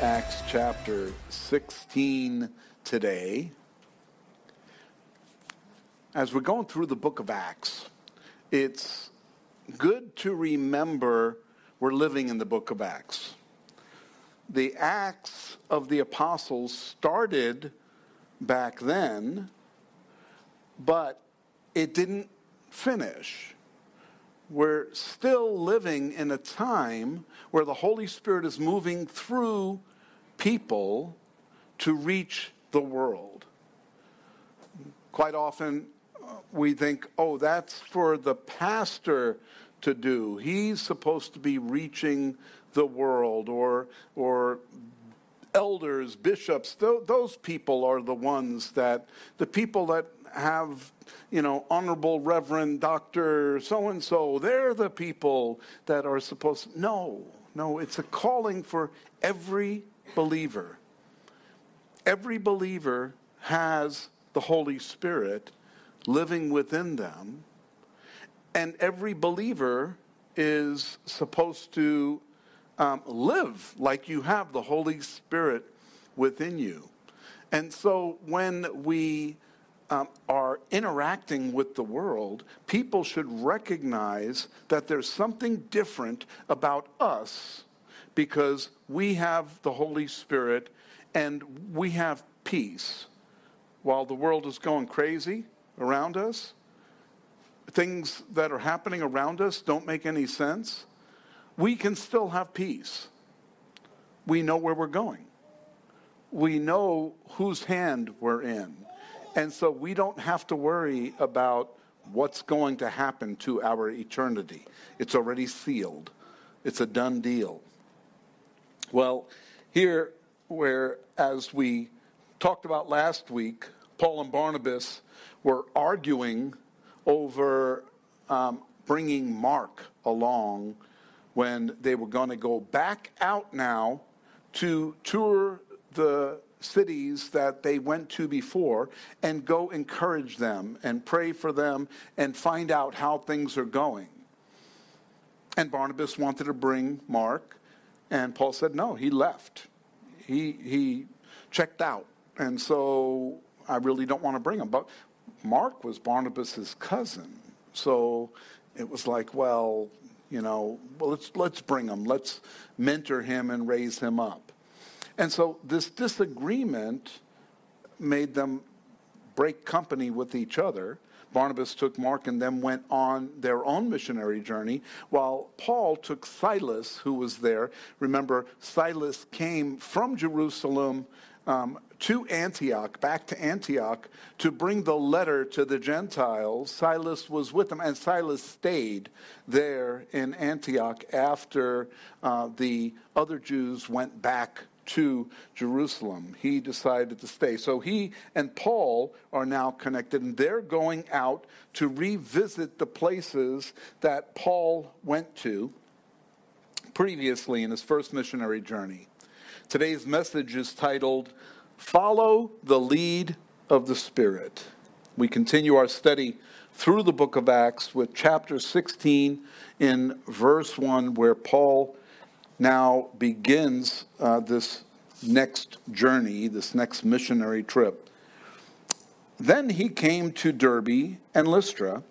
Acts chapter 16 today. As we're going through the book of Acts, it's good to remember we're living in the book of Acts. The Acts of the Apostles started back then, but it didn't finish. We're still living in a time where the Holy Spirit is moving through people to reach the world. Quite often, uh, we think, oh, that's for the pastor to do. He's supposed to be reaching the world, or, or elders, bishops, th- those people are the ones that, the people that have, you know, honorable Reverend Dr. so and so, they're the people that are supposed. No, no, it's a calling for every believer. Every believer has the Holy Spirit living within them, and every believer is supposed to um, live like you have the Holy Spirit within you. And so when we um, are interacting with the world, people should recognize that there's something different about us because we have the Holy Spirit and we have peace. While the world is going crazy around us, things that are happening around us don't make any sense, we can still have peace. We know where we're going. We know whose hand we're in. And so we don't have to worry about what's going to happen to our eternity. It's already sealed, it's a done deal. Well, here, where as we talked about last week, Paul and Barnabas were arguing over um, bringing Mark along when they were going to go back out now to tour the cities that they went to before and go encourage them and pray for them and find out how things are going. And Barnabas wanted to bring Mark, and Paul said no, he left. He, he checked out. And so I really don't want to bring him. But Mark was Barnabas's cousin. So it was like, well, you know, well, let's, let's bring him. Let's mentor him and raise him up. And so this disagreement made them break company with each other. Barnabas took Mark and then went on their own missionary journey, while Paul took Silas, who was there. Remember, Silas came from Jerusalem um, to Antioch, back to Antioch, to bring the letter to the Gentiles. Silas was with them, and Silas stayed there in Antioch after uh, the other Jews went back to Jerusalem. He decided to stay. So he and Paul are now connected, and they're going out to revisit the places that Paul went to previously in his first missionary journey. Today's message is titled, Follow the Lead of the Spirit. We continue our study through the book of Acts with chapter 16 in verse 1, where Paul now begins uh, this next journey, this next missionary trip. Then he came to Derbe and Lystra,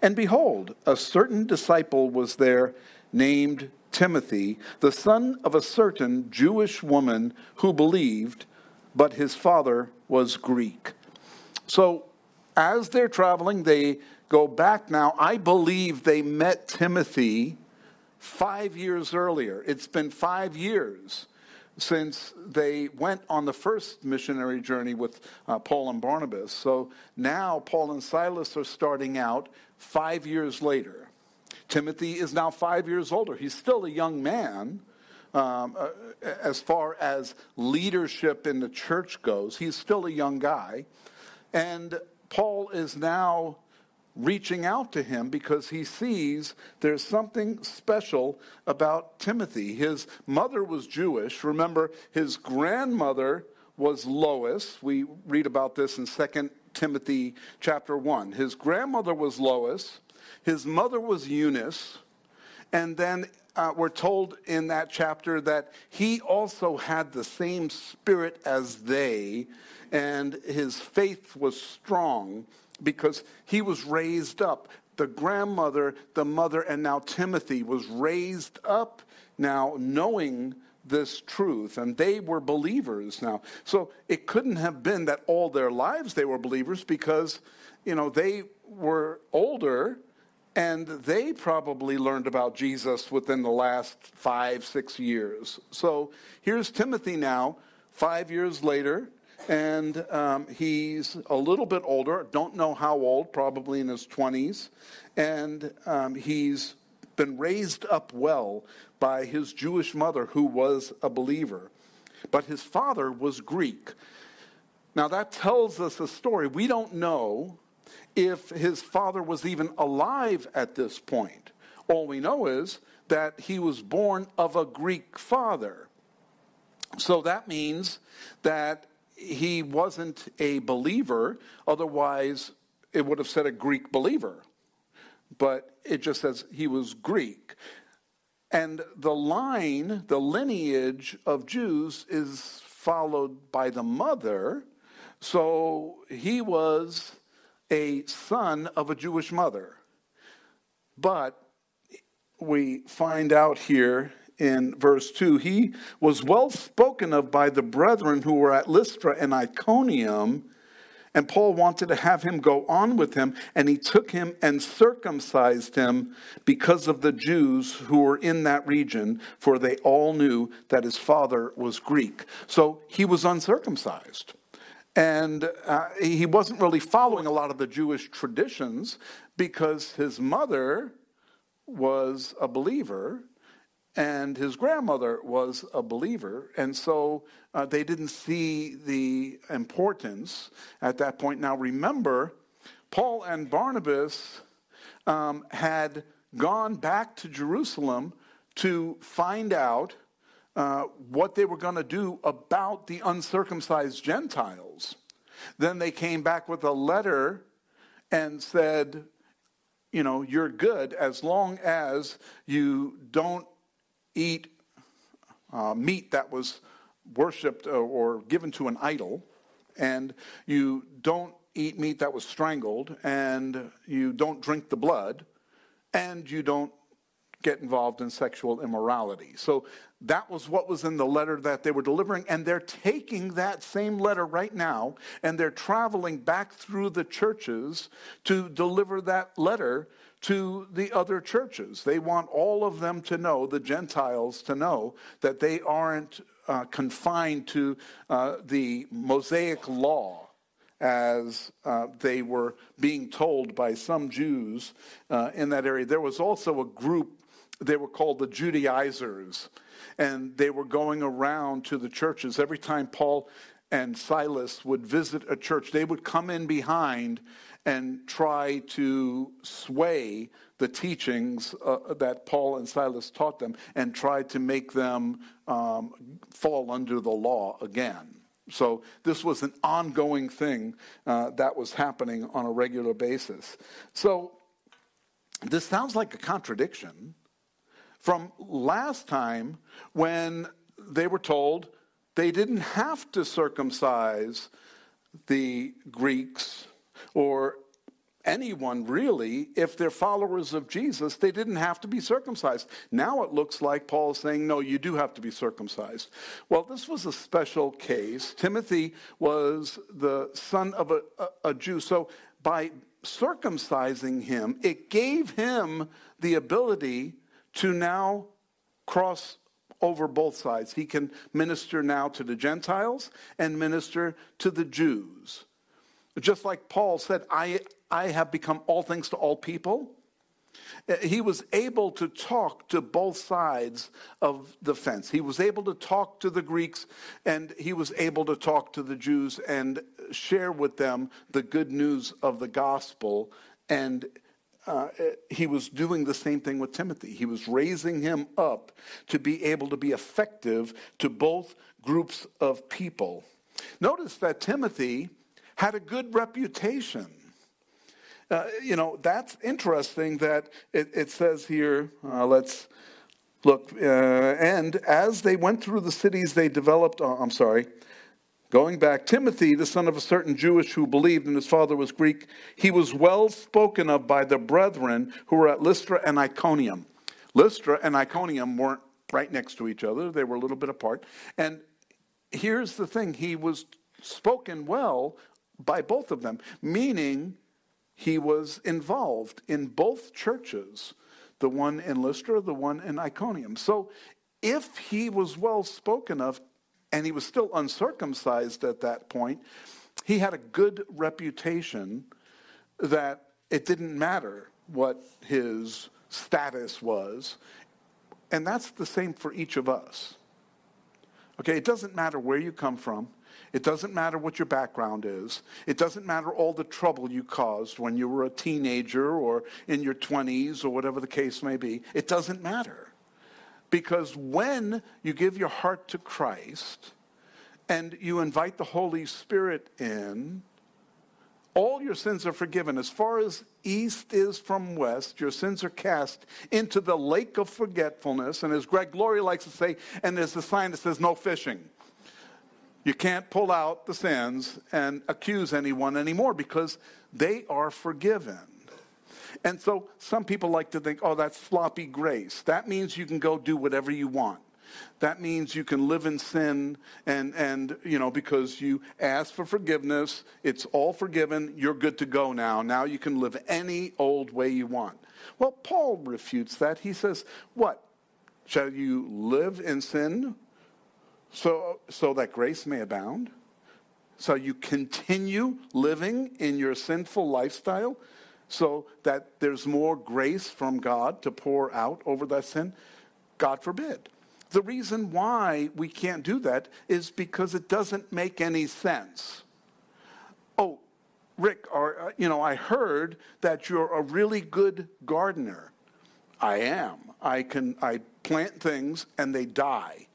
and behold, a certain disciple was there named Timothy, the son of a certain Jewish woman who believed, but his father was Greek. So as they're traveling, they go back now. I believe they met Timothy five years earlier. It's been five years since they went on the first missionary journey with uh, Paul and Barnabas. So now Paul and Silas are starting out five years later. Timothy is now five years older. He's still a young man. Um, uh, as far as leadership in the church goes, he's still a young guy. And Paul is now reaching out to him because he sees there's something special about Timothy. His mother was Jewish. Remember, his grandmother was Lois. We read about this in 2 Timothy chapter 1. His grandmother was Lois. His mother was Eunice. And then uh, we're told in that chapter that he also had the same spirit as they, and his faith was strong because he was raised up. The grandmother, the mother, and now Timothy was raised up now knowing this truth, and they were believers now. So it couldn't have been that all their lives they were believers because, you know, they were older and they probably learned about Jesus within the last five, six years. So here's Timothy now, five years later, and um, he's a little bit older, don't know how old, probably in his 20s, and um, he's been raised up well by his Jewish mother, who was a believer. But his father was Greek. Now, that tells us a story. We don't know if his father was even alive at this point. All we know is that he was born of a Greek father. So that means that he wasn't a believer, otherwise, it would have said a Greek believer. But it just says he was Greek. And the line, the lineage of Jews is followed by the mother. So he was a son of a Jewish mother. But we find out here in verse 2 he was well spoken of by the brethren who were at Lystra and Iconium. And Paul wanted to have him go on with him, and he took him and circumcised him because of the Jews who were in that region, for they all knew that his father was Greek. So he was uncircumcised. And uh, he wasn't really following a lot of the Jewish traditions because his mother was a believer and his grandmother was a believer. And so uh, they didn't see the importance at that point. Now, remember, Paul and Barnabas um, had gone back to Jerusalem to find out uh, what they were going to do about the uncircumcised Gentiles. Then they came back with a letter and said, you know, you're good as long as you don't eat uh, meat that was worshiped or, or given to an idol, and you don't eat meat that was strangled, and you don't drink the blood, and you don't get involved in sexual immorality. So that was what was in the letter that they were delivering. And they're taking that same letter right now and they're traveling back through the churches to deliver that letter to the other churches. They want all of them to know, the Gentiles to know, that they aren't uh, confined to uh, the Mosaic law as uh, they were being told by some Jews uh, in that area. There was also a group they were called the Judaizers. And they were going around to the churches. Every time Paul and Silas would visit a church, they would come in behind and try to sway the teachings uh, that Paul and Silas taught them and try to make them um, fall under the law again. So this was an ongoing thing uh, that was happening on a regular basis. So this sounds like a contradiction from last time when they were told they didn't have to circumcise the Greeks or anyone really, if they're followers of Jesus, they didn't have to be circumcised. Now it looks like Paul is saying, no, you do have to be circumcised. Well, this was a special case. Timothy was the son of a, a, a Jew. So by circumcising him, it gave him the ability to now cross over both sides. He can minister now to the Gentiles and minister to the Jews. Just like Paul said, I, I have become all things to all people. Uh, he was able to talk to both sides of the fence. He was able to talk to the Greeks and he was able to talk to the Jews and share with them the good news of the gospel and uh, he was doing the same thing with Timothy. He was raising him up to be able to be effective to both groups of people. Notice that Timothy had a good reputation. Uh, you know, that's interesting that it, it says here, uh, let's Look, uh, and as they went through the cities, they developed, uh, I'm sorry, going back, Timothy, the son of a certain Jewish who believed and his father was Greek, he was well spoken of by the brethren who were at Lystra and Iconium. Lystra and Iconium weren't right next to each other, they were a little bit apart. And here's the thing he was spoken well by both of them, meaning he was involved in both churches the one in Lystra, the one in Iconium. So if he was well spoken of and he was still uncircumcised at that point, he had a good reputation that it didn't matter what his status was. And that's the same for each of us. Okay, it doesn't matter where you come from. It doesn't matter what your background is. It doesn't matter all the trouble you caused when you were a teenager or in your 20s or whatever the case may be. It doesn't matter. Because when you give your heart to Christ and you invite the Holy Spirit in, all your sins are forgiven. As far as east is from west, your sins are cast into the lake of forgetfulness. And as Greg Laurie likes to say, and there's a sign that says no fishing. You can't pull out the sins and accuse anyone anymore because they are forgiven. And so some people like to think, oh, that's sloppy grace. That means you can go do whatever you want. That means you can live in sin and, and, you know, because you ask for forgiveness, it's all forgiven, you're good to go now. Now you can live any old way you want. Well, Paul refutes that. He says, what? Shall you live in sin so, so that grace may abound? So you continue living in your sinful lifestyle so that there's more grace from God to pour out over that sin? God forbid. The reason why we can't do that is because it doesn't make any sense. Oh, Rick, or, uh, you know, I heard that you're a really good gardener. I am. I can I plant things and they die.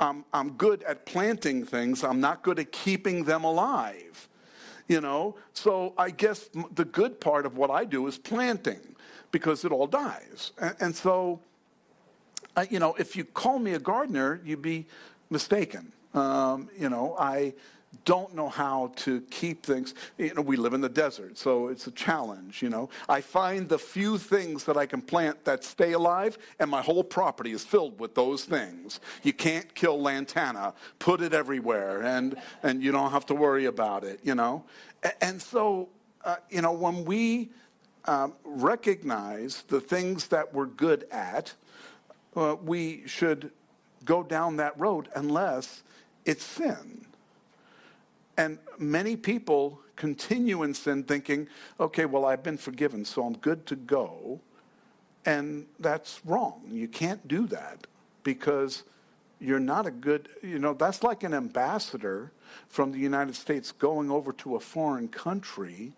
I'm, I'm good at planting things. I'm not good at keeping them alive. You know, so I guess the good part of what I do is planting because it all dies. And, and so, you know, if you call me a gardener, you'd be mistaken. Um, you know, I don't know how to keep things. You know, we live in the desert, so it's a challenge, you know. I find the few things that I can plant that stay alive, and my whole property is filled with those things. You can't kill lantana, put it everywhere, and, and you don't have to worry about it, you know. And so, uh, you know, when we um, recognize the things that we're good at, uh, we should go down that road unless it's sin. And many people continue in sin thinking, okay, well, I've been forgiven, so I'm good to go. And that's wrong. You can't do that because you're not a good, you know, that's like an ambassador from the United States going over to a foreign country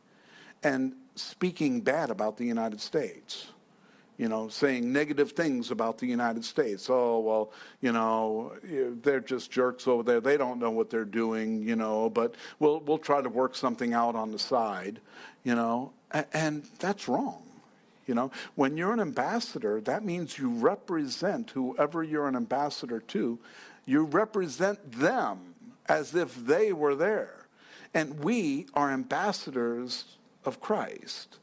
and speaking bad about the United States you know, saying negative things about the United States. Oh, well, you know, they're just jerks over there. They don't know what they're doing, you know, but we'll, we'll try to work something out on the side, you know, and that's wrong. You know, when you're an ambassador, that means you represent whoever you're an ambassador to. You represent them as if they were there. And we are ambassadors of Christ.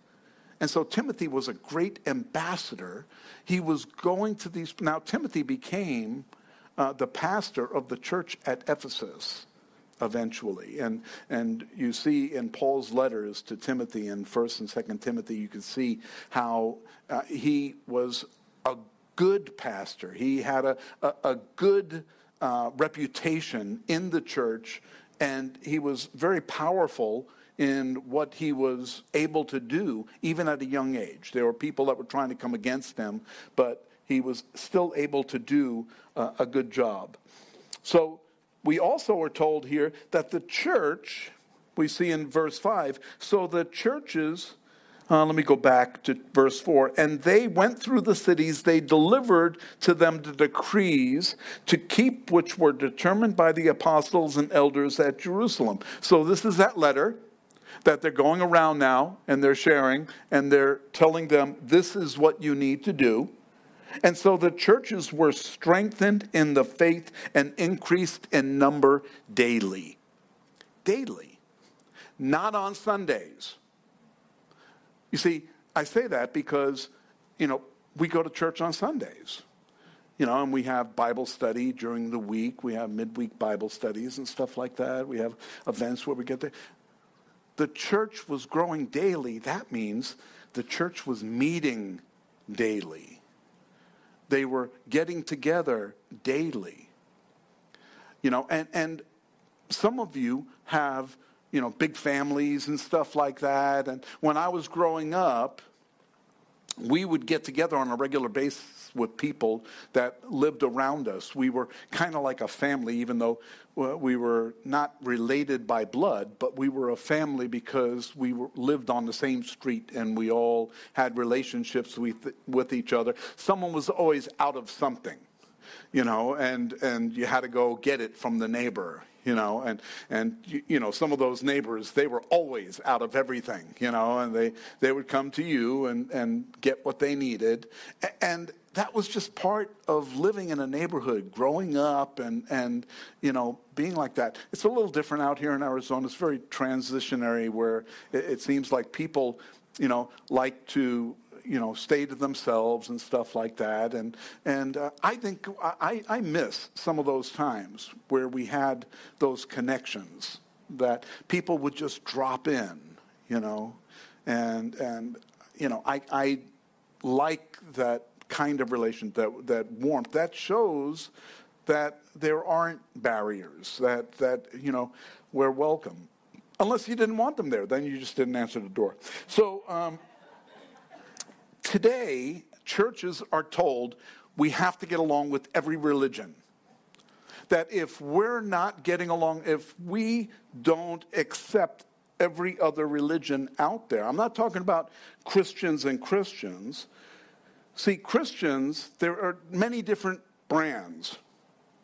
And so Timothy was a great ambassador. He was going to these. Now, Timothy became uh, the pastor of the church at Ephesus eventually. And, and you see in Paul's letters to Timothy in 1st and 2nd Timothy, you can see how uh, he was a good pastor. He had a, a, a good uh, reputation in the church, and he was very powerful in what he was able to do, even at a young age. There were people that were trying to come against him, but he was still able to do uh, a good job. So we also are told here that the church, we see in verse 5, so the churches. Uh, let me go back to verse 4. And they went through the cities, they delivered to them the decrees to keep which were determined by the apostles and elders at Jerusalem. So this is that letter that they're going around now and they're sharing and they're telling them this is what you need to do. And so the churches were strengthened in the faith and increased in number daily. Daily. Not on Sundays. You see, I say that because, you know, we go to church on Sundays. You know, and we have Bible study during the week. We have midweek Bible studies and stuff like that. We have events where we get there. The church was growing daily. That means the church was meeting daily. They were getting together daily. You know, and, and some of you have, you know, big families and stuff like that. And when I was growing up, we would get together on a regular basis with people that lived around us. We were kind of like a family, even though uh, we were not related by blood, but we were a family because we were, lived on the same street and we all had relationships with, with each other. Someone was always out of something, you know, and, and you had to go get it from the neighbor, you know, and, and you know, some of those neighbors, they were always out of everything, you know, and they, they would come to you and, and get what they needed. And that was just part of living in a neighborhood, growing up and, and, you know, being like that. It's a little different out here in Arizona. It's very transitionary where it, it seems like people, you know, like to you know, stay to themselves and stuff like that. And, and uh, I think I, I miss some of those times where we had those connections that people would just drop in, you know, and, and you know, I, I like that kind of relation, that, that warmth. That shows that there aren't barriers, that, that, you know, we're welcome. Unless you didn't want them there, then you just didn't answer the door. So, um, Today, churches are told we have to get along with every religion. That if we're not getting along, if we don't accept every other religion out there, I'm not talking about Christians and Christians. See, Christians, there are many different brands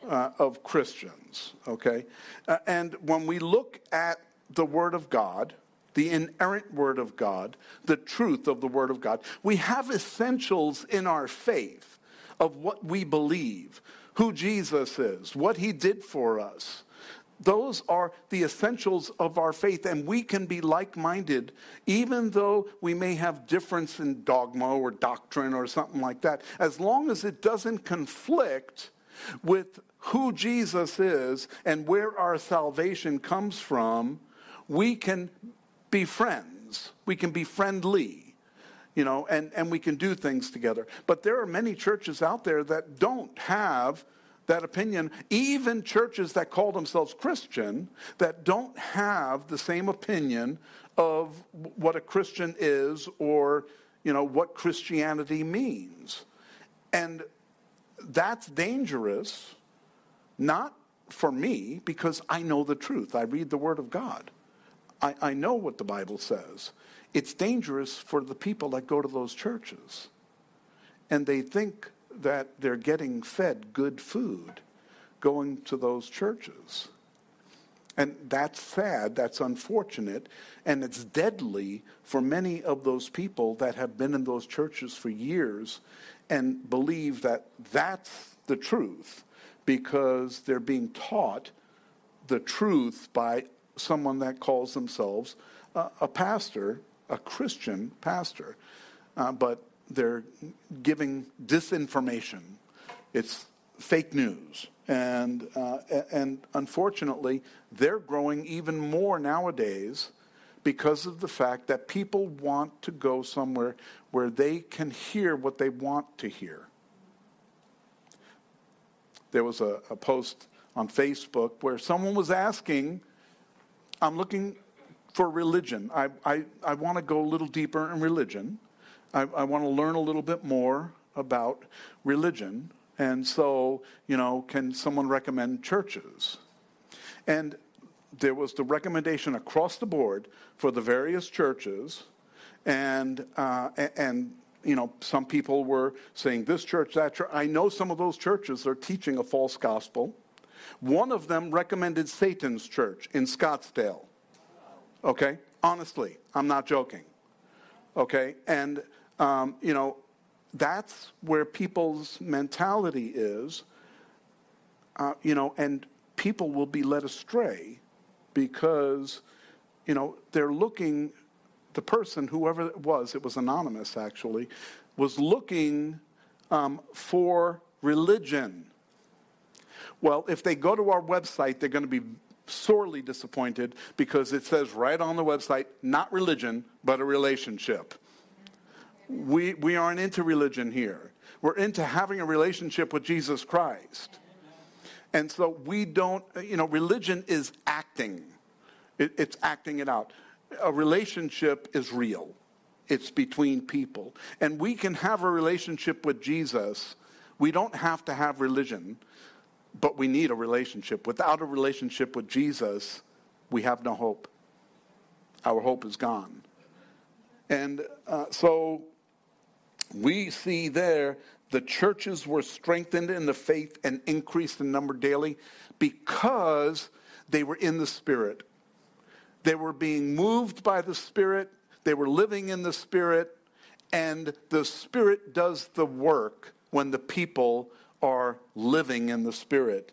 uh, of Christians, okay? Uh, and when we look at the Word of God, the inerrant Word of God, the truth of the Word of God. We have essentials in our faith of what we believe, who Jesus is, what He did for us. Those are the essentials of our faith, and we can be like minded even though we may have difference in dogma or doctrine or something like that, as long as it doesn't conflict with who Jesus is and where our salvation comes from, we can be friends. We can be friendly, you know, and, and we can do things together. But there are many churches out there that don't have that opinion, even churches that call themselves Christian, that don't have the same opinion of what a Christian is or, you know, what Christianity means. And that's dangerous, not for me, because I know the truth. I read the Word of God. I, I know what the Bible says. It's dangerous for the people that go to those churches. And they think that they're getting fed good food going to those churches. And that's sad, that's unfortunate, and it's deadly for many of those people that have been in those churches for years and believe that that's the truth because they're being taught the truth by someone that calls themselves a, a pastor, a Christian pastor, uh, but they're giving disinformation. It's fake news. And, uh, and unfortunately, they're growing even more nowadays because of the fact that people want to go somewhere where they can hear what they want to hear. There was a, a post on Facebook where someone was asking I'm looking for religion. I, I, I want to go a little deeper in religion. I, I want to learn a little bit more about religion. And so, you know, can someone recommend churches? And there was the recommendation across the board for the various churches. And, uh, and you know, some people were saying this church, that church. I know some of those churches are teaching a false gospel. One of them recommended Satan's church in Scottsdale. Okay? Honestly, I'm not joking. Okay? And, um, you know, that's where people's mentality is, uh, you know, and people will be led astray because, you know, they're looking, the person, whoever it was, it was anonymous actually, was looking um, for religion. Well, if they go to our website, they're going to be sorely disappointed because it says right on the website, not religion, but a relationship. We, we aren't into religion here. We're into having a relationship with Jesus Christ. And so we don't, you know, religion is acting, it, it's acting it out. A relationship is real, it's between people. And we can have a relationship with Jesus. We don't have to have religion, but we need a relationship. Without a relationship with Jesus, we have no hope. Our hope is gone. And uh, so we see there the churches were strengthened in the faith and increased in number daily because they were in the Spirit. They were being moved by the Spirit, they were living in the Spirit, and the Spirit does the work when the people are living in the Spirit.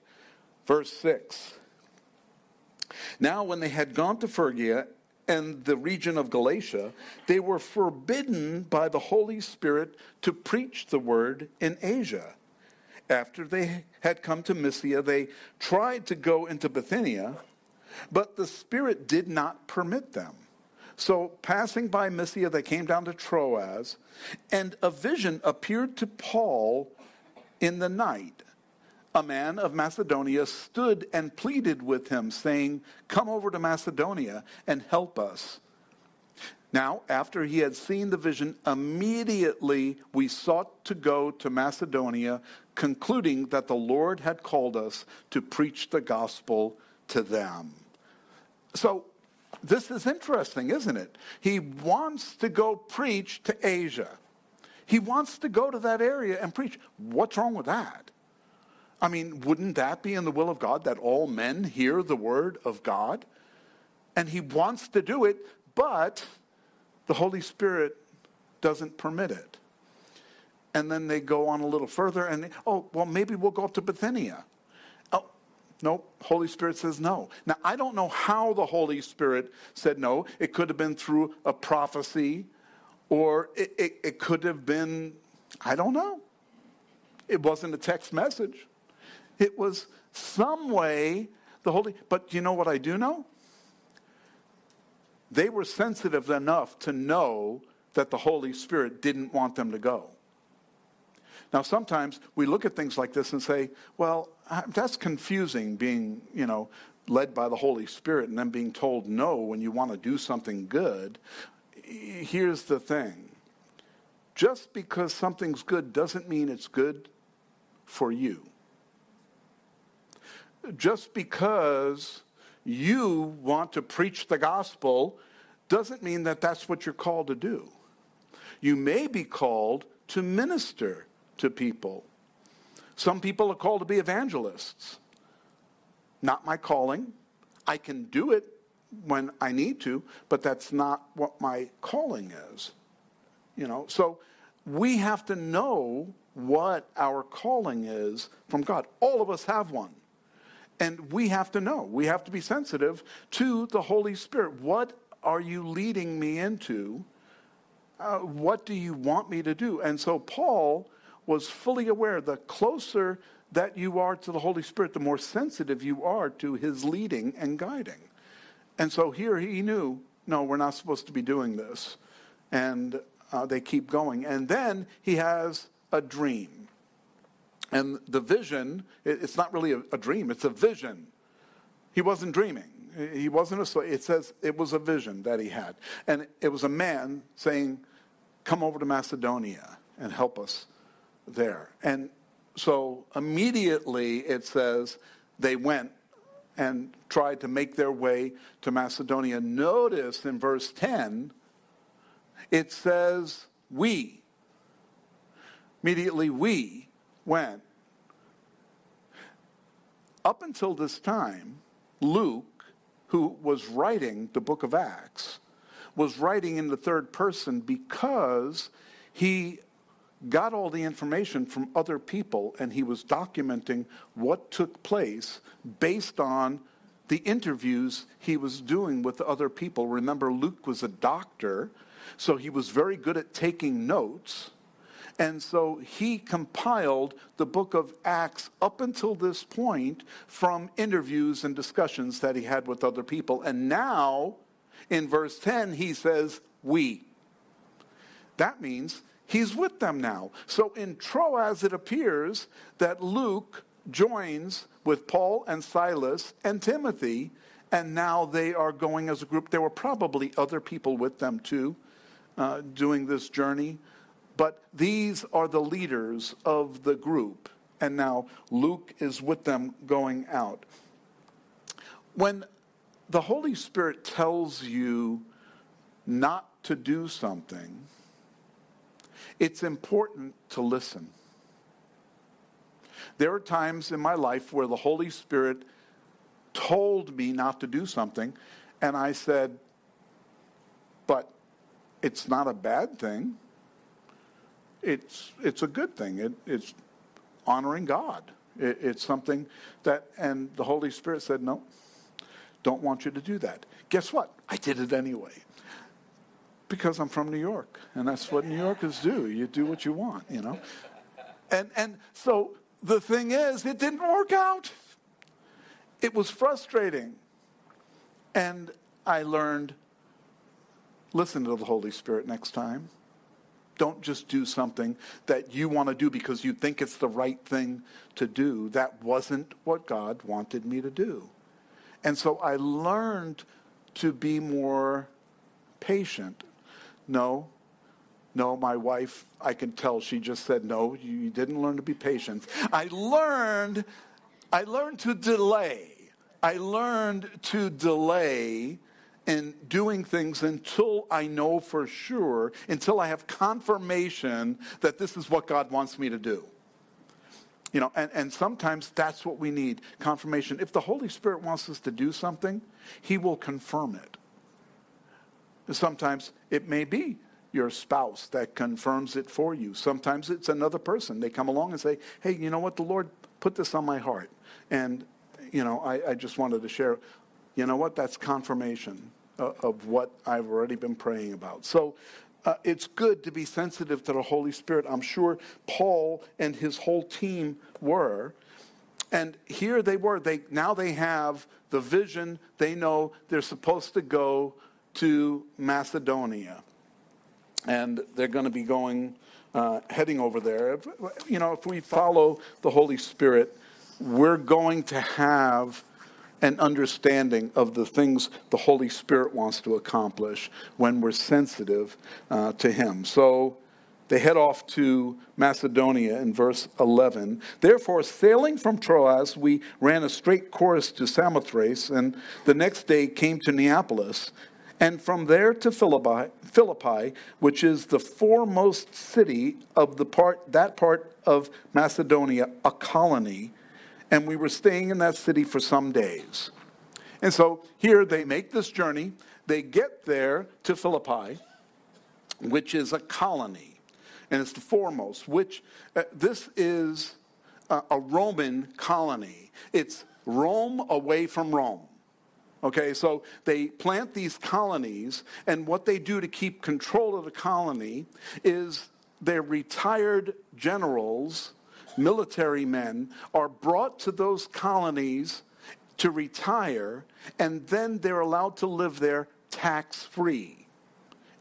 Verse 6. Now, when they had gone to Phrygia and the region of Galatia, they were forbidden by the Holy Spirit to preach the word in Asia. After they had come to Mysia, they tried to go into Bithynia, but the Spirit did not permit them. So, passing by Mysia, they came down to Troas, and a vision appeared to Paul in the night a man of Macedonia stood and pleaded with him, saying, Come over to Macedonia and help us. Now, after he had seen the vision, immediately we sought to go to Macedonia, concluding that the Lord had called us to preach the gospel to them. So, this is interesting, isn't it? He wants to go preach to Asia. He wants to go to that area and preach. What's wrong with that? I mean, wouldn't that be in the will of God that all men hear the word of God? And he wants to do it, but the Holy Spirit doesn't permit it. And then they go on a little further and, they, oh, well, maybe we'll go up to Bithynia. Oh, no, Holy Spirit says no. Now, I don't know how the Holy Spirit said no. It could have been through a prophecy, or it, it, it could have been, I don't know. It wasn't a text message. It was some way the Holy, but you know what I do know? They were sensitive enough to know that the Holy Spirit didn't want them to go. Now, sometimes we look at things like this and say, well, uh, that's confusing being, you know, led by the Holy Spirit and then being told no when you want to do something good. Here's the thing just because something's good doesn't mean it's good for you just because you want to preach the gospel doesn't mean that that's what you're called to do. You may be called to minister to people. Some people are called to be evangelists. Not my calling. I can do it when I need to, but that's not what my calling is. You know, so we have to know what our calling is from God. All of us have one. And we have to know, we have to be sensitive to the Holy Spirit. What are you leading me into? Uh, what do you want me to do? And so Paul was fully aware the closer that you are to the Holy Spirit, the more sensitive you are to his leading and guiding. And so here he knew, no, we're not supposed to be doing this. And uh, they keep going. And then he has a dream. And the vision, it's not really a, a dream, it's a vision. He wasn't dreaming. He wasn't. It says it was a vision that he had. And it was a man saying, Come over to Macedonia and help us there. And so immediately it says they went and tried to make their way to Macedonia. Notice in verse 10, it says, We. Immediately we went. Up until this time, Luke, who was writing the book of Acts, was writing in the third person because he got all the information from other people and he was documenting what took place based on the interviews he was doing with other people. Remember, Luke was a doctor, so he was very good at taking notes. And so he compiled the book of Acts up until this point from interviews and discussions that he had with other people. And now, in verse 10, he says, We. That means he's with them now. So in Troas, it appears that Luke joins with Paul and Silas and Timothy, and now they are going as a group. There were probably other people with them too uh, doing this journey. But these are the leaders of the group. And now Luke is with them going out. When the Holy Spirit tells you not to do something, it's important to listen. There are times in my life where the Holy Spirit told me not to do something, and I said, but it's not a bad thing it's, it's a good thing. It, it's honoring God. It, it's something that, and the Holy Spirit said, no, don't want you to do that. Guess what? I did it anyway. Because I'm from New York, and that's what New Yorkers do. You do what you want, you know? And, and so the thing is, it didn't work out. It was frustrating. And I learned listen to the Holy Spirit next time. Don't just do something that you want to do because you think it's the right thing to do. That wasn't what God wanted me to do. And so I learned to be more patient. No, no, my wife, I can tell she just said, no, you didn't learn to be patient. I learned, I learned to delay. I learned to delay in doing things until I know for sure, until I have confirmation that this is what God wants me to do. You know, and, and sometimes that's what we need confirmation. If the Holy Spirit wants us to do something, He will confirm it. Sometimes it may be your spouse that confirms it for you. Sometimes it's another person. They come along and say, hey, you know what? The Lord put this on my heart. And, you know, I, I just wanted to share. You know what? That's confirmation. Uh, of what I've already been praying about. So uh, it's good to be sensitive to the Holy Spirit. I'm sure Paul and his whole team were. And here they were. They now they have the vision. They know they're supposed to go to Macedonia, and they're going to be going, uh, heading over there. You know, if we follow the Holy Spirit, we're going to have an understanding of the things the Holy Spirit wants to accomplish when we're sensitive uh, to Him. So they head off to Macedonia in verse 11. Therefore, sailing from Troas, we ran a straight course to Samothrace, and the next day came to Neapolis. And from there to Philippi, Philippi, which is the foremost city of the part, that part of Macedonia, a colony and we were staying in that city for some days. And so here they make this journey. They get there to Philippi, which is a colony, and it's the foremost, which uh, this is a, a Roman colony. It's Rome away from Rome. Okay, so they plant these colonies, and what they do to keep control of the colony is their retired generals military men are brought to those colonies to retire, and then they're allowed to live there tax free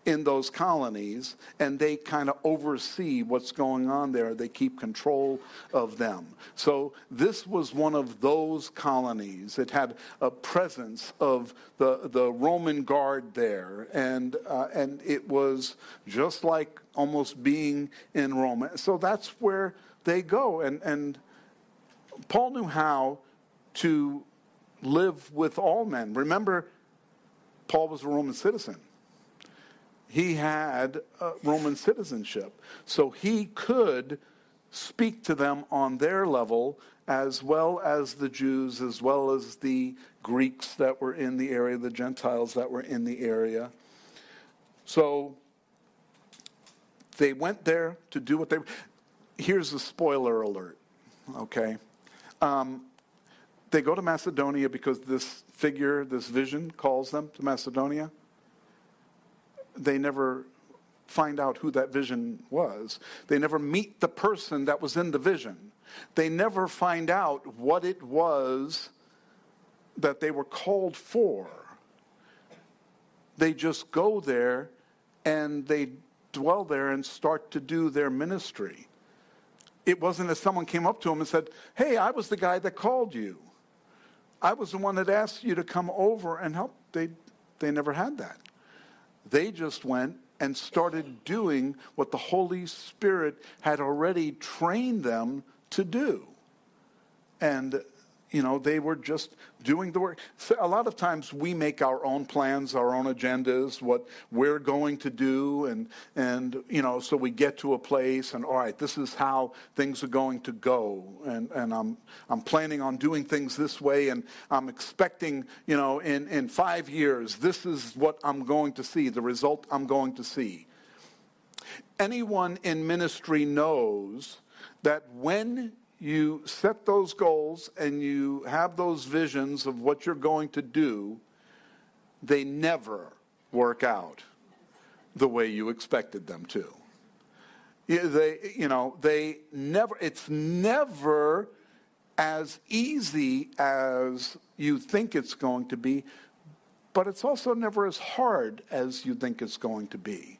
in those colonies, and they kind of oversee what's going on there. They keep control of them. So this was one of those colonies. It had a presence of the, the Roman guard there, and, uh, and it was just like almost being in Rome. So that's where they go. And, and Paul knew how to live with all men. Remember, Paul was a Roman citizen. He had Roman citizenship. So he could speak to them on their level as well as the Jews, as well as the Greeks that were in the area, the Gentiles that were in the area. So they went there to do what they. Here's a spoiler alert, okay? Um, they go to Macedonia because this figure, this vision, calls them to Macedonia. They never find out who that vision was. They never meet the person that was in the vision. They never find out what it was that they were called for. They just go there and they dwell there and start to do their ministry. It wasn't as someone came up to them and said, Hey, I was the guy that called you. I was the one that asked you to come over and help. They, they never had that. They just went and started doing what the Holy Spirit had already trained them to do. And you know, they were just doing the work. So a lot of times we make our own plans, our own agendas, what we're going to do, and and you know, so we get to a place, and all right, this is how things are going to go, and and I'm I'm planning on doing things this way, and I'm expecting, you know, in in five years, this is what I'm going to see, the result I'm going to see. Anyone in ministry knows that when you set those goals and you have those visions of what you're going to do, they never work out the way you expected them to. They, you know, they never, it's never as easy as you think it's going to be, but it's also never as hard as you think it's going to be.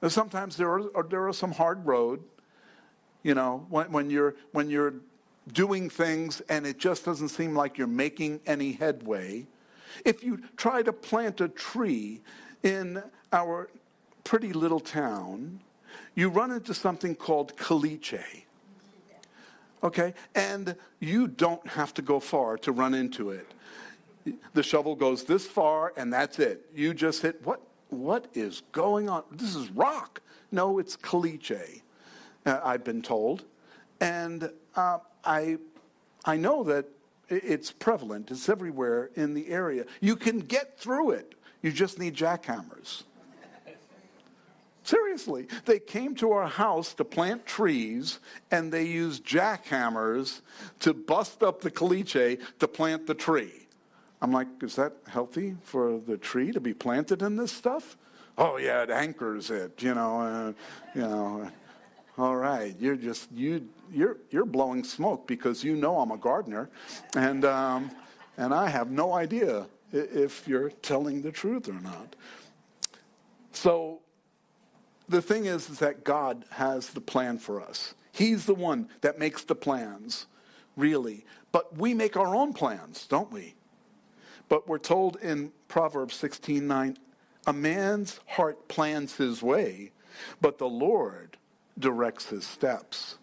Now, sometimes there are, there are some hard road you know, when, when, you're, when you're doing things and it just doesn't seem like you're making any headway. If you try to plant a tree in our pretty little town, you run into something called caliche. Okay? And you don't have to go far to run into it. The shovel goes this far and that's it. You just hit what what is going on? This is rock. No, it's caliche uh, I've been told. And uh, I, I know that it's prevalent, it's everywhere in the area. You can get through it, you just need jackhammers. Seriously, they came to our house to plant trees and they used jackhammers to bust up the caliche to plant the tree. I'm like, is that healthy for the tree to be planted in this stuff? Oh yeah, it anchors it, you know, uh, you know. All right, you're just you you're you're blowing smoke because you know I'm a gardener, and um, and I have no idea if you're telling the truth or not. So the thing is, is that God has the plan for us. He's the one that makes the plans, really. But we make our own plans, don't we? But we're told in Proverbs 16:9, a man's heart plans his way, but the Lord directs his steps.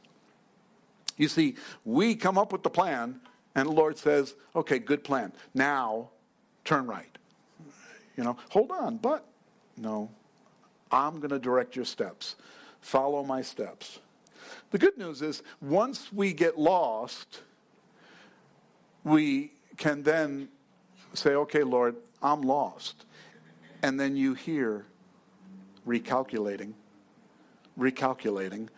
You see, we come up with the plan, and the Lord says, okay, good plan. Now, turn right. You know, hold on, but no, I'm going to direct your steps. Follow my steps. The good news is, once we get lost, we can then say, okay, Lord, I'm lost. And then you hear recalculating recalculating,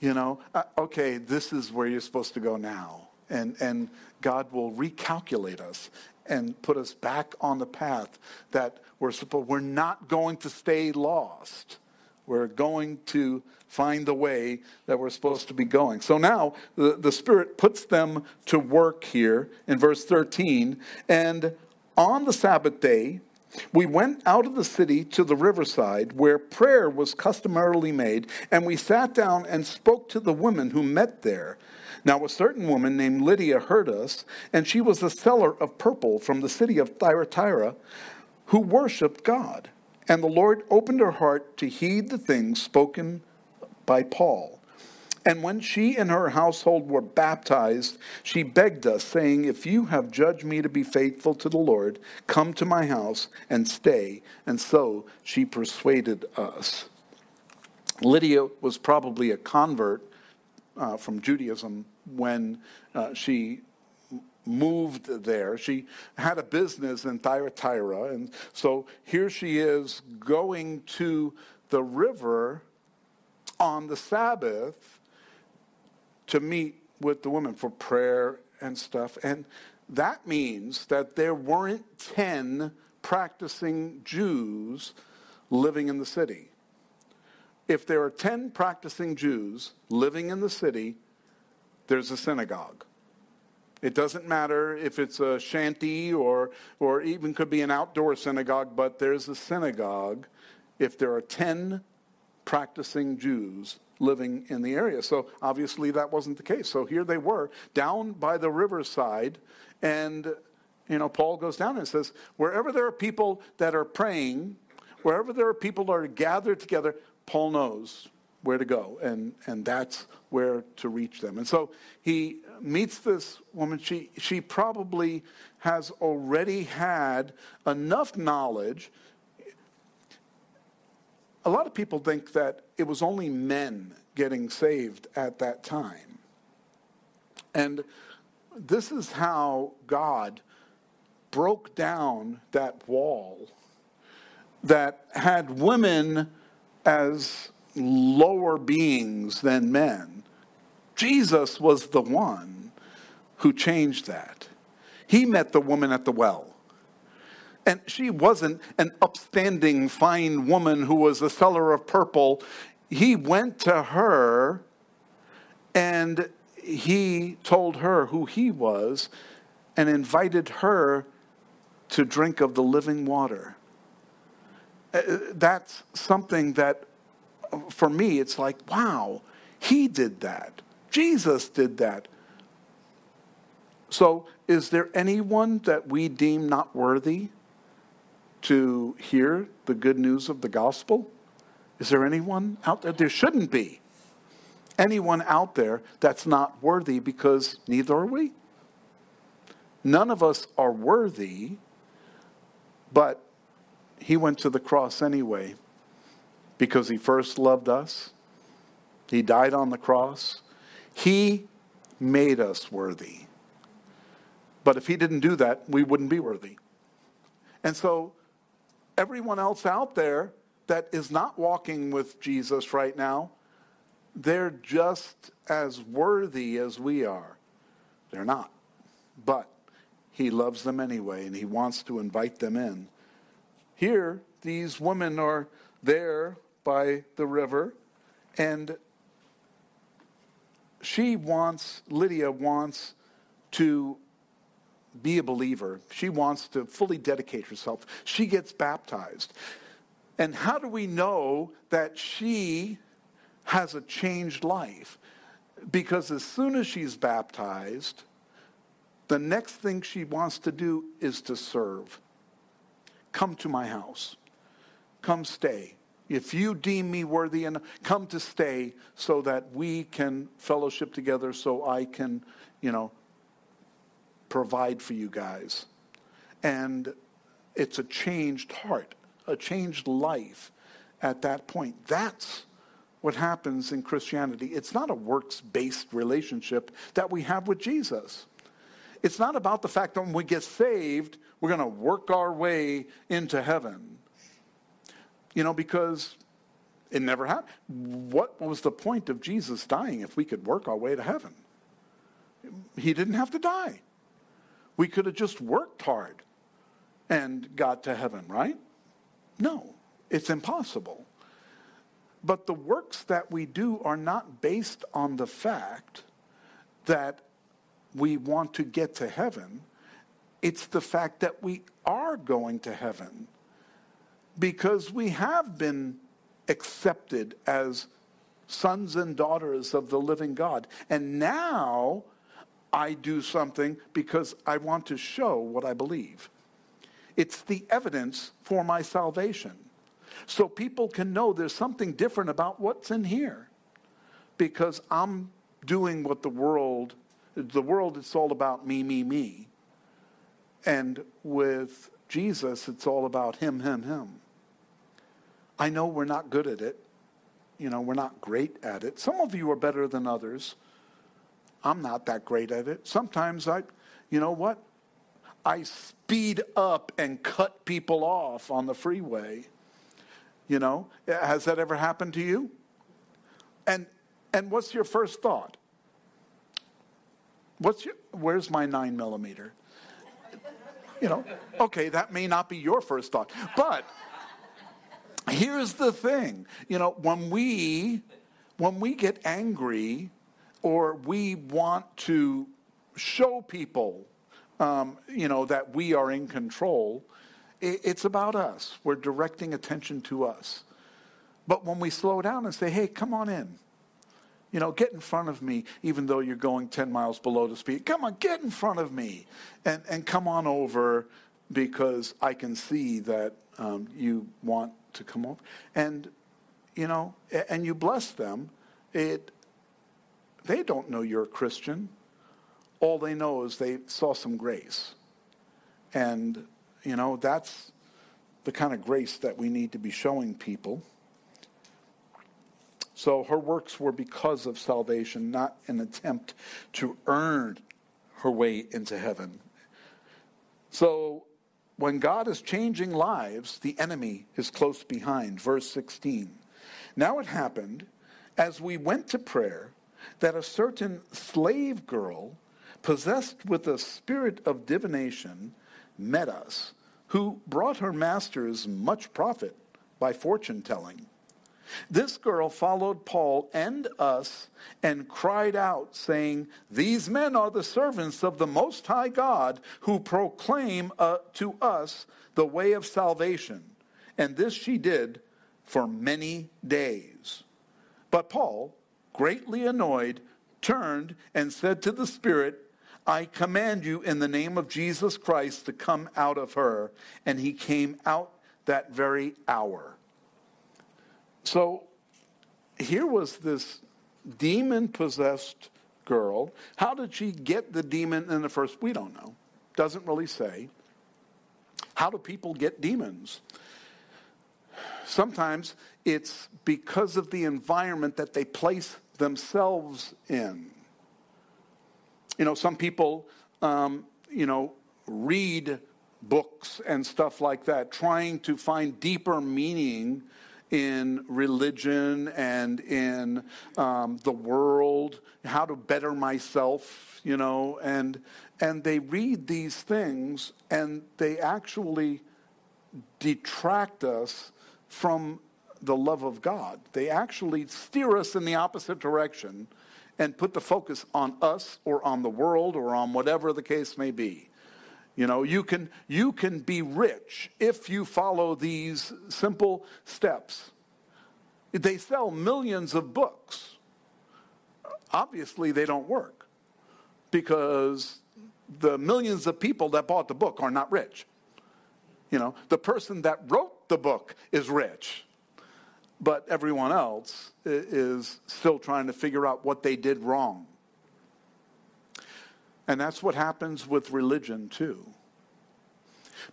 you know, uh, okay, this is where you're supposed to go now. And, and God will recalculate us and put us back on the path that we're supposed, we're not going to stay lost. We're going to find the way that we're supposed to be going. So now the, the Spirit puts them to work here in verse 13. And on the Sabbath day, we went out of the city to the riverside where prayer was customarily made, and we sat down and spoke to the women who met there. Now, a certain woman named Lydia heard us, and she was a seller of purple from the city of Thyatira who worshiped God. And the Lord opened her heart to heed the things spoken by Paul. And when she and her household were baptized, she begged us, saying, If you have judged me to be faithful to the Lord, come to my house and stay. And so she persuaded us. Lydia was probably a convert uh, from Judaism when uh, she moved there. She had a business in Thyatira. And so here she is going to the river on the Sabbath to meet with the women for prayer and stuff. And that means that there weren't 10 practicing Jews living in the city. If there are 10 practicing Jews living in the city, there's a synagogue. It doesn't matter if it's a shanty or, or even could be an outdoor synagogue, but there's a synagogue if there are 10 practicing Jews living in the area. So obviously that wasn't the case. So here they were down by the riverside and you know Paul goes down and says wherever there are people that are praying, wherever there are people that are gathered together, Paul knows where to go and and that's where to reach them. And so he meets this woman she she probably has already had enough knowledge a lot of people think that it was only men getting saved at that time. And this is how God broke down that wall that had women as lower beings than men. Jesus was the one who changed that. He met the woman at the well. And she wasn't an upstanding, fine woman who was a seller of purple. He went to her and he told her who he was and invited her to drink of the living water. Uh, that's something that, for me, it's like, wow, he did that. Jesus did that. So, is there anyone that we deem not worthy? To hear the good news of the gospel? Is there anyone out there? There shouldn't be anyone out there that's not worthy because neither are we. None of us are worthy, but he went to the cross anyway because he first loved us. He died on the cross. He made us worthy. But if he didn't do that, we wouldn't be worthy. And so everyone else out there that is not walking with Jesus right now, they're just as worthy as we are. They're not. But he loves them anyway, and he wants to invite them in. Here, these women are there by the river, and she wants, Lydia wants to be a believer. She wants to fully dedicate herself. She gets baptized. And how do we know that she has a changed life? Because as soon as she's baptized, the next thing she wants to do is to serve. Come to my house. Come stay. If you deem me worthy enough, come to stay so that we can fellowship together, so I can, you know, provide for you guys. And it's a changed heart, a changed life at that point. That's what happens in Christianity. It's not a works based relationship that we have with Jesus. It's not about the fact that when we get saved, we're going to work our way into heaven. You know, because it never happened. What was the point of Jesus dying if we could work our way to heaven? He didn't have to die. We could have just worked hard and got to heaven, right? No, it's impossible. But the works that we do are not based on the fact that we want to get to heaven. It's the fact that we are going to heaven because we have been accepted as sons and daughters of the living God. And now I do something because I want to show what I believe. It's the evidence for my salvation. So people can know there's something different about what's in here because I'm doing what the world, the world, it's all about me, me, me. And with Jesus, it's all about him, him, him. I know we're not good at it. You know, we're not great at it. Some of you are better than others. I'm not that great at it. Sometimes I, you know what? I speed up and cut people off on the freeway. You know, has that ever happened to you? and and what's your first thought? What's your where's my nine millimeter? You know, okay, that may not be your first thought, but here's the thing. You know, when we when we get angry or we want to show people, um, you know, that we are in control, it, it's about us. We're directing attention to us. But when we slow down and say, hey, come on in, you know, get in front of me, even though you're going 10 miles below the speed. Come on, get in front of me and, and come on over because I can see that um, you want to come over. And, you know, and you bless them. It, they don't know you're a Christian. All they know is they saw some grace. And, you know, that's the kind of grace that we need to be showing people. So her works were because of salvation, not an attempt to earn her way into heaven. So when God is changing lives, the enemy is close behind. Verse 16. Now it happened, as we went to prayer, that a certain slave girl, possessed with a spirit of divination, met us, who brought her masters much profit by fortune telling. This girl followed Paul and us and cried out, saying, These men are the servants of the Most High God who proclaim uh, to us the way of salvation. And this she did for many days. But Paul, greatly annoyed, turned and said to the Spirit, I command you in the name of Jesus Christ to come out of her. And he came out that very hour. So here was this demon possessed girl. How did she get the demon in the first? We don't know. Doesn't really say. How do people get demons? Sometimes it's because of the environment that they place themselves in. You know, some people, um, you know, read books and stuff like that, trying to find deeper meaning in religion and in um, the world, how to better myself, you know, and and they read these things and they actually detract us from the love of God. They actually steer us in the opposite direction and put the focus on us or on the world or on whatever the case may be. You know, you can, you can be rich if you follow these simple steps. They sell millions of books. Obviously, they don't work because the millions of people that bought the book are not rich. You know, the person that wrote the book is rich, but everyone else is still trying to figure out what they did wrong. And that's what happens with religion, too.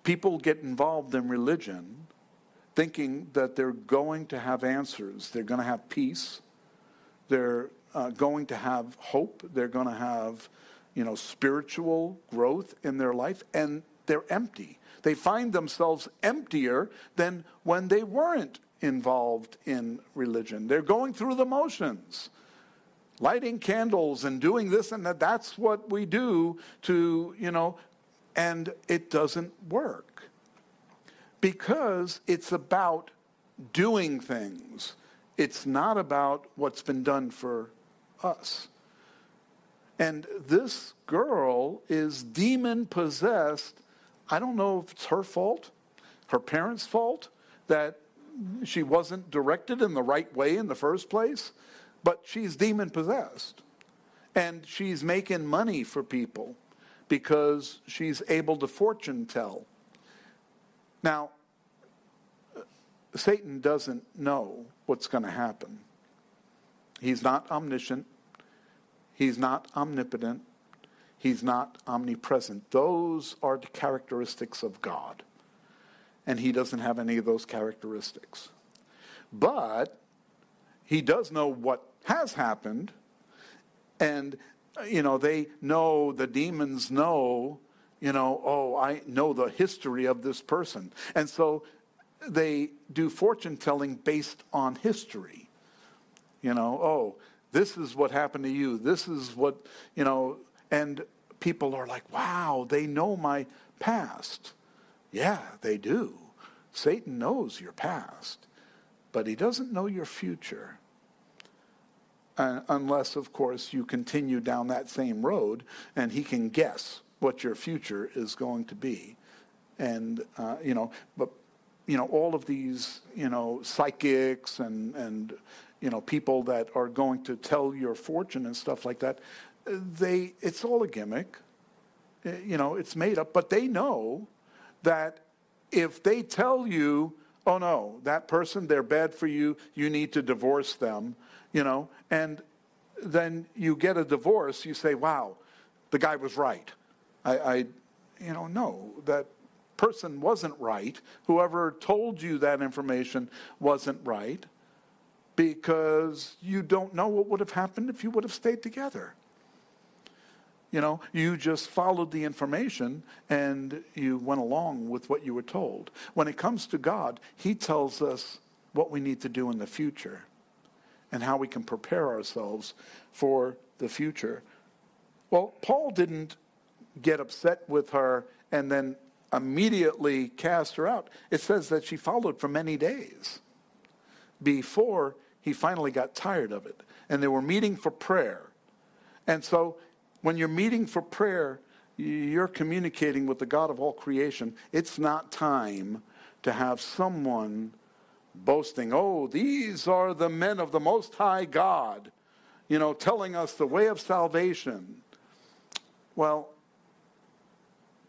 People get involved in religion thinking that they're going to have answers, they're going to have peace, they're uh, going to have hope, they're going to have, you know, spiritual growth in their life, and they're empty. They find themselves emptier than when they weren't involved in religion. They're going through the motions lighting candles and doing this and that. That's what we do to, you know, and it doesn't work because it's about doing things. It's not about what's been done for us. And this girl is demon possessed. I don't know if it's her fault, her parents' fault, that she wasn't directed in the right way in the first place, but she's demon possessed. And she's making money for people because she's able to fortune tell. Now, Satan doesn't know what's going to happen. He's not omniscient. He's not omnipotent. He's not omnipresent. Those are the characteristics of God. And he doesn't have any of those characteristics. But he does know what has happened. And, you know, they know, the demons know, you know, oh, I know the history of this person. And so they do fortune telling based on history. You know, oh, this is what happened to you. This is what, you know, and people are like, wow, they know my past. Yeah, they do. Satan knows your past, but he doesn't know your future. Uh, unless, of course, you continue down that same road and he can guess what your future is going to be. And, uh, you know, but, you know, all of these, you know, psychics and, and, you know, people that are going to tell your fortune and stuff like that, they, it's all a gimmick. Uh, you know, it's made up, but they know that if they tell you, oh no, that person, they're bad for you, you need to divorce them, you know, and then you get a divorce, you say, wow, the guy was right. I, I you know, no, that person wasn't right. Whoever told you that information wasn't right because you don't know what would have happened if you would have stayed together. You know, you just followed the information and you went along with what you were told. When it comes to God, He tells us what we need to do in the future and how we can prepare ourselves for the future. Well, Paul didn't get upset with her and then immediately cast her out. It says that she followed for many days before he finally got tired of it. And they were meeting for prayer. And so when you're meeting for prayer, you're communicating with the God of all creation. It's not time to have someone boasting, oh, these are the men of the Most High God, you know, telling us the way of salvation. Well,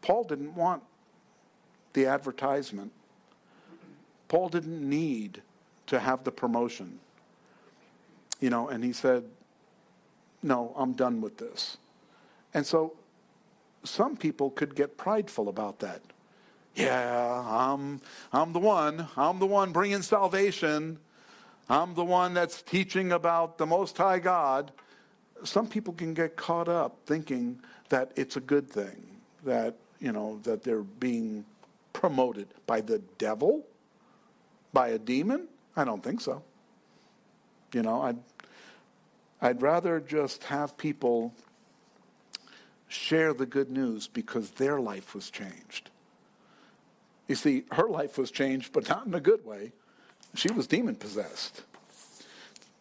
Paul didn't want the advertisement. Paul didn't need to have the promotion. You know, and he said, No, I'm done with this. And so some people could get prideful about that. Yeah, I'm, I'm the one. I'm the one bringing salvation. I'm the one that's teaching about the Most High God. Some people can get caught up thinking that it's a good thing, that, you know, that they're being promoted by the devil, by a demon. I don't think so. You know, I'd, I'd rather just have people share the good news because their life was changed. You see, her life was changed, but not in a good way. She was demon possessed.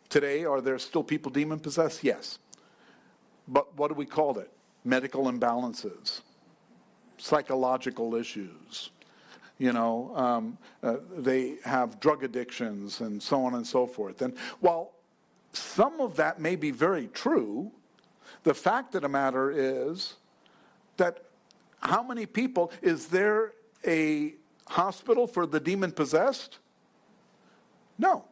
Today, are there still people demon possessed? Yes. But what do we call it? Medical imbalances, psychological issues. You know, um, uh, they have drug addictions and so on and so forth. And while some of that may be very true, the fact of the matter is that how many people, is there a hospital for the demon possessed? No.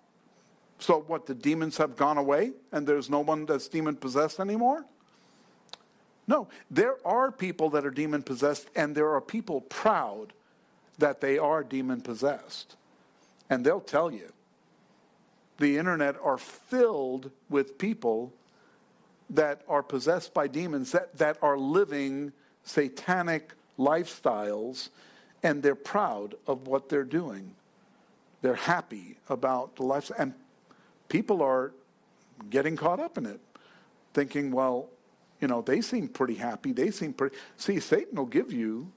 So what, the demons have gone away and there's no one that's demon possessed anymore? No. There are people that are demon possessed and there are people proud that they are demon possessed. And they'll tell you. The internet are filled with people that are possessed by demons, that, that are living satanic lifestyles, and they're proud of what they're doing. They're happy about the life, and people are getting caught up in it, thinking, well, you know, they seem pretty happy. They seem pretty. See, Satan will give you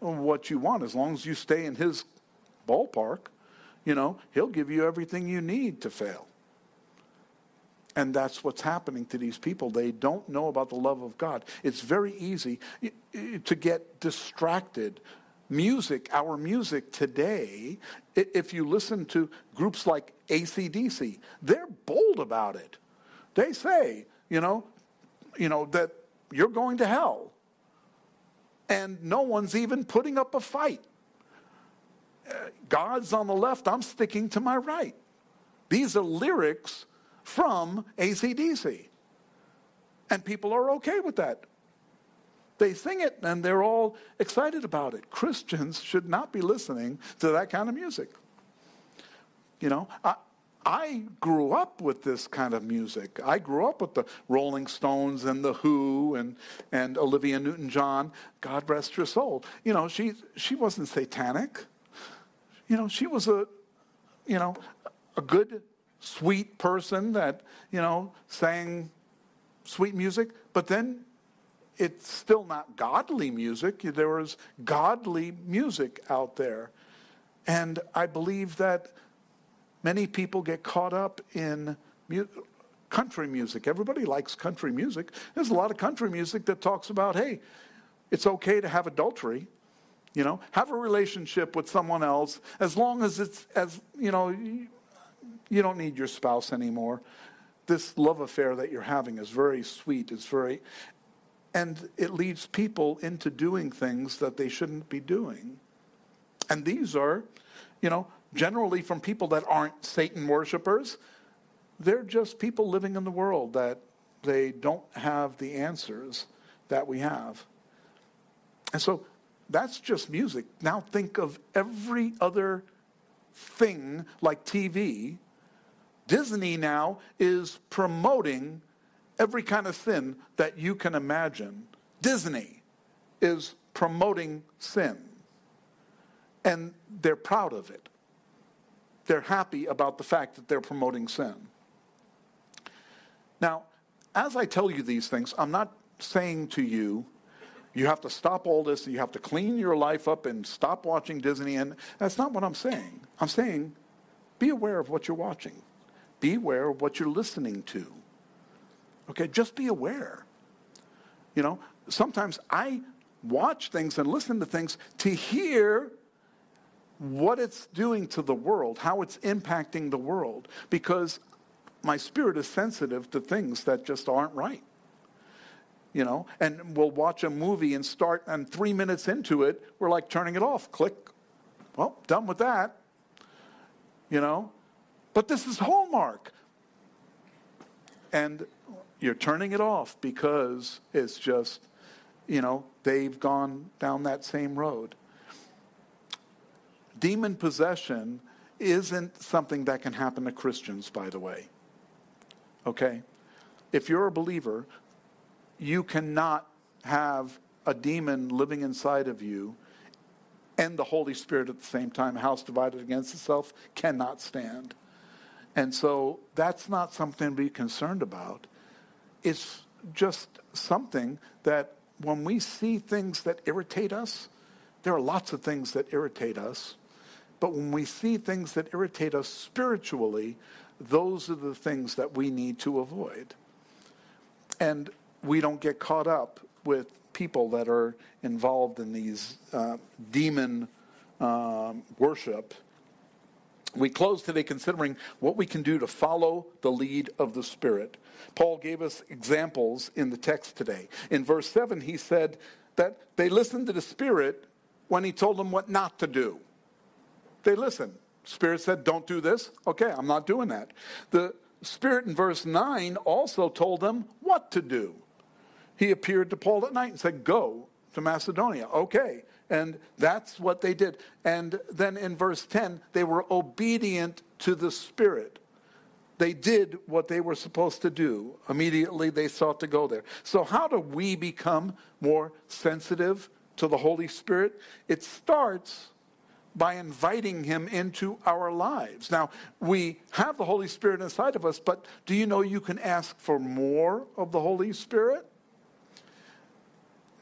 what you want as long as you stay in his ballpark. You know, he'll give you everything you need to fail. And that's what's happening to these people. They don't know about the love of God. It's very easy to get distracted. Music, our music today, if you listen to groups like ACDC, they're bold about it. They say, you know, you know, that you're going to hell. And no one's even putting up a fight. Uh, God's on the left, I'm sticking to my right. These are lyrics from ACDC. And people are okay with that. They sing it and they're all excited about it. Christians should not be listening to that kind of music. You know, I, I grew up with this kind of music. I grew up with the Rolling Stones and the Who and, and Olivia Newton-John. God rest her soul. You know, she she wasn't satanic. You know, she was a you know a good sweet person that, you know, sang sweet music, but then it's still not godly music. There was godly music out there. And I believe that many people get caught up in mu- country music. Everybody likes country music. There's a lot of country music that talks about, hey, it's okay to have adultery. You know, have a relationship with someone else as long as it's as you know you don't need your spouse anymore. This love affair that you're having is very sweet. It's very and it leads people into doing things that they shouldn't be doing. And these are, you know, generally from people that aren't Satan worshipers. They're just people living in the world that they don't have the answers that we have. And so that's just music. Now think of every other thing like TV. Disney now is promoting every kind of sin that you can imagine. Disney is promoting sin. And they're proud of it. They're happy about the fact that they're promoting sin. Now, as I tell you these things, I'm not saying to you, you have to stop all this, you have to clean your life up and stop watching Disney. And that's not what I'm saying. I'm saying be aware of what you're watching, be aware of what you're listening to. Okay, just be aware. You know, sometimes I watch things and listen to things to hear what it's doing to the world, how it's impacting the world, because my spirit is sensitive to things that just aren't right. You know, and we'll watch a movie and start, and three minutes into it, we're like turning it off. Click. Well, done with that. You know, but this is Hallmark. And you're turning it off because it's just, you know, they've gone down that same road. Demon possession isn't something that can happen to Christians, by the way. Okay? If you're a believer, you cannot have a demon living inside of you and the Holy Spirit at the same time. A house divided against itself cannot stand. And so that's not something to be concerned about it's just something that when we see things that irritate us, there are lots of things that irritate us, but when we see things that irritate us spiritually, those are the things that we need to avoid. And we don't get caught up with people that are involved in these uh, demon um, worship. We close today considering what we can do to follow the lead of the Spirit. Paul gave us examples in the text today. In verse 7, he said that they listened to the Spirit when he told them what not to do. They listened. Spirit said, Don't do this. Okay, I'm not doing that. The Spirit in verse 9 also told them what to do. He appeared to Paul at night and said, Go to Macedonia. Okay. And that's what they did. And then in verse 10, they were obedient to the Spirit they did what they were supposed to do. Immediately they sought to go there. So, how do we become more sensitive to the Holy Spirit? It starts by inviting Him into our lives. Now, we have the Holy Spirit inside of us, but do you know you can ask for more of the Holy Spirit?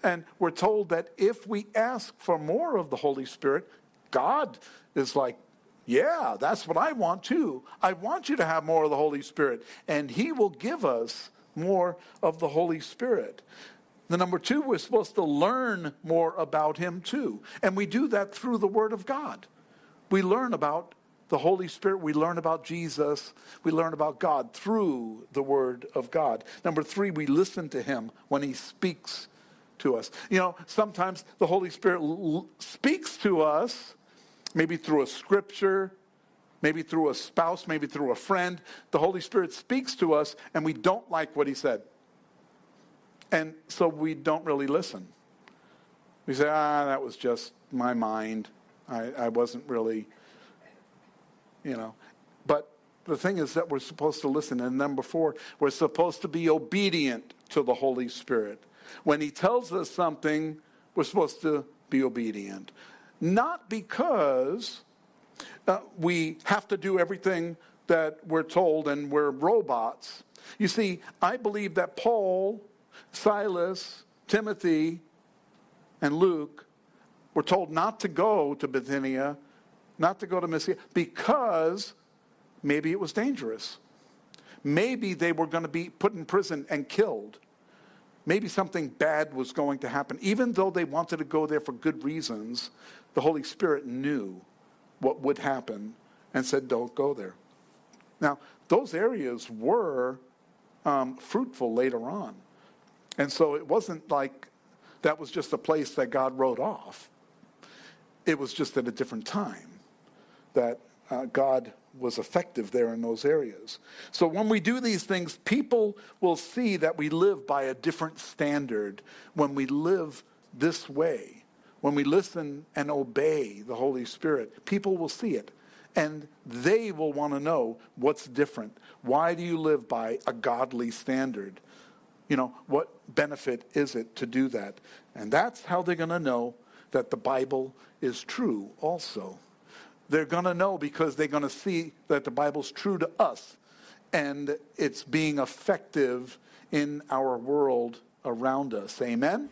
And we're told that if we ask for more of the Holy Spirit, God is like, yeah, that's what I want too. I want you to have more of the Holy Spirit, and He will give us more of the Holy Spirit. The number two, we're supposed to learn more about Him too. And we do that through the Word of God. We learn about the Holy Spirit, we learn about Jesus, we learn about God through the Word of God. Number three, we listen to Him when He speaks to us. You know, sometimes the Holy Spirit l- speaks to us maybe through a scripture, maybe through a spouse, maybe through a friend. The Holy Spirit speaks to us and we don't like what he said. And so we don't really listen. We say, ah, that was just my mind. I, I wasn't really, you know. But the thing is that we're supposed to listen. And number four, we're supposed to be obedient to the Holy Spirit. When he tells us something, we're supposed to be obedient not because uh, we have to do everything that we're told and we're robots. You see, I believe that Paul, Silas, Timothy, and Luke were told not to go to Bithynia, not to go to Mysia, because maybe it was dangerous. Maybe they were going to be put in prison and killed. Maybe something bad was going to happen. Even though they wanted to go there for good reasons, the Holy Spirit knew what would happen and said, don't go there. Now, those areas were um, fruitful later on. And so it wasn't like that was just a place that God wrote off. It was just at a different time that uh, God was effective there in those areas. So when we do these things, people will see that we live by a different standard when we live this way. When we listen and obey the Holy Spirit, people will see it. And they will want to know what's different. Why do you live by a godly standard? You know, what benefit is it to do that? And that's how they're going to know that the Bible is true also. They're going to know because they're going to see that the Bible's true to us and it's being effective in our world around us. Amen?